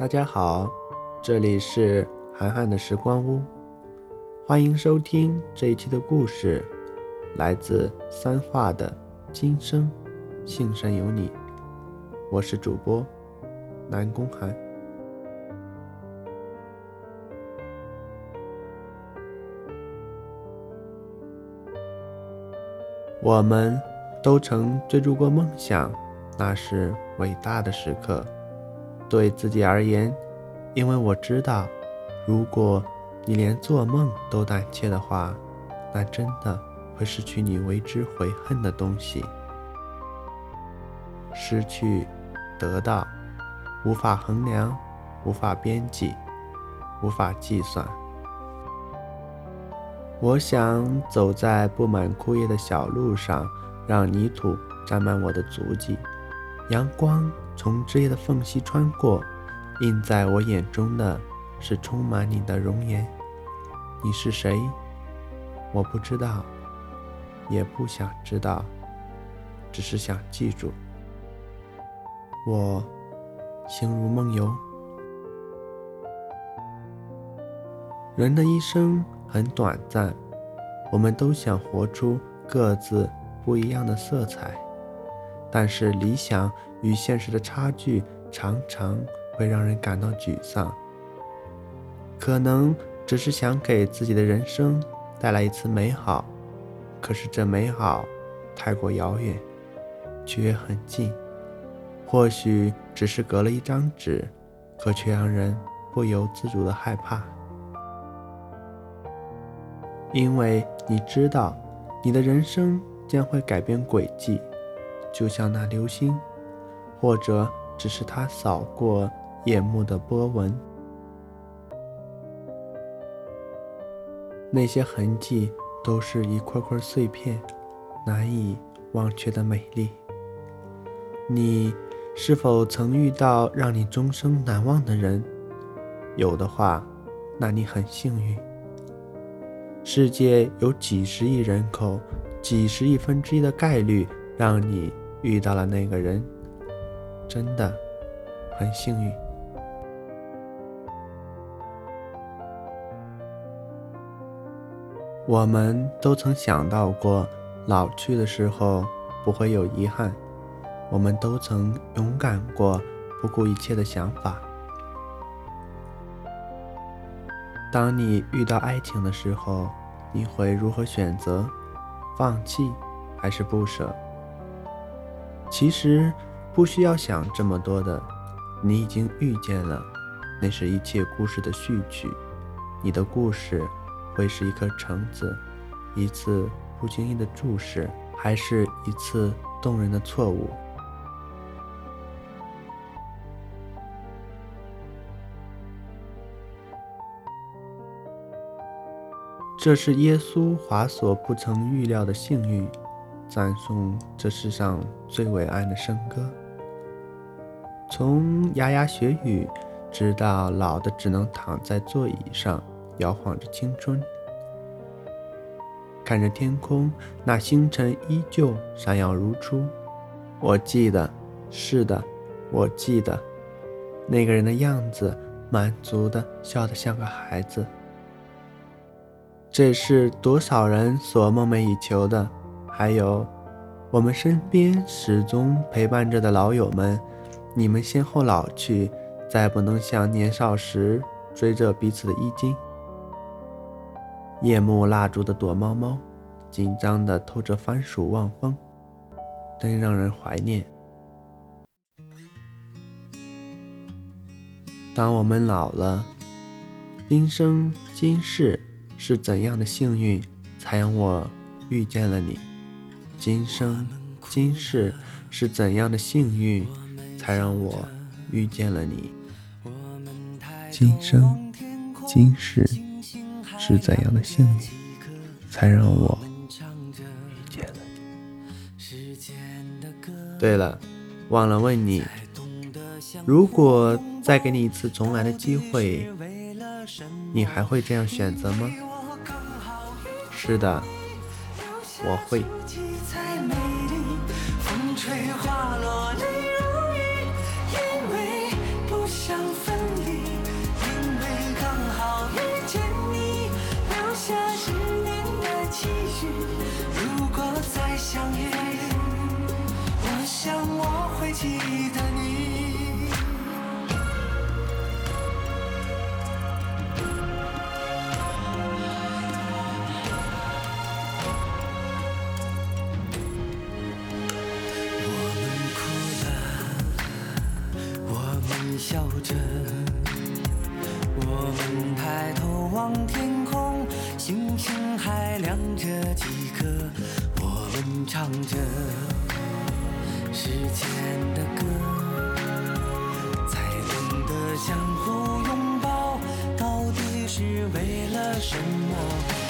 大家好，这里是涵涵的时光屋，欢迎收听这一期的故事，来自三画的《今生幸甚有你》，我是主播南宫涵。我们都曾追逐过梦想，那是伟大的时刻。对自己而言，因为我知道，如果你连做梦都胆怯的话，那真的会失去你为之悔恨的东西。失去，得到，无法衡量，无法编辑，无法计算。我想走在布满枯叶的小路上，让泥土沾满我的足迹，阳光。从枝叶的缝隙穿过，映在我眼中的是充满你的容颜。你是谁？我不知道，也不想知道，只是想记住。我心如梦游。人的一生很短暂，我们都想活出各自不一样的色彩，但是理想。与现实的差距常常会让人感到沮丧。可能只是想给自己的人生带来一次美好，可是这美好太过遥远，却也很近。或许只是隔了一张纸，可却让人不由自主的害怕，因为你知道，你的人生将会改变轨迹，就像那流星。或者只是它扫过夜幕的波纹，那些痕迹都是一块块碎片，难以忘却的美丽。你是否曾遇到让你终生难忘的人？有的话，那你很幸运。世界有几十亿人口，几十亿分之一的概率让你遇到了那个人。真的很幸运。我们都曾想到过老去的时候不会有遗憾，我们都曾勇敢过不顾一切的想法。当你遇到爱情的时候，你会如何选择？放弃还是不舍？其实。不需要想这么多的，你已经遇见了，那是一切故事的序曲。你的故事会是一颗橙子，一次不经意的注视，还是一次动人的错误？这是耶稣华所不曾预料的幸运。赞颂这世上最伟岸的笙歌，从牙牙学语，直到老的只能躺在座椅上摇晃着青春。看着天空，那星辰依旧闪耀如初。我记得，是的，我记得，那个人的样子，满足的笑得像个孩子。这是多少人所梦寐以求的。还有，我们身边始终陪伴着的老友们，你们先后老去，再不能像年少时追着彼此的衣襟。夜幕蜡烛的躲猫猫，紧张的偷着番薯望风，真让人怀念。当我们老了，今生今世是怎样的幸运，才让我遇见了你？今生今世是怎样的幸运，才让我遇见了你？今生今世是怎样的幸运，才让我遇见了你？对了，忘了问你，如果再给你一次重来的机会，你还会这样选择吗？是的，我会，风吹花落泪如雨，因为不想分离，因为刚好遇见你，留下十年的期许。如果再相遇，我想我会记得你。着，我们抬头望天空，星星还亮着几颗。我们唱着时间的歌，才懂得相互拥抱到底是为了什么？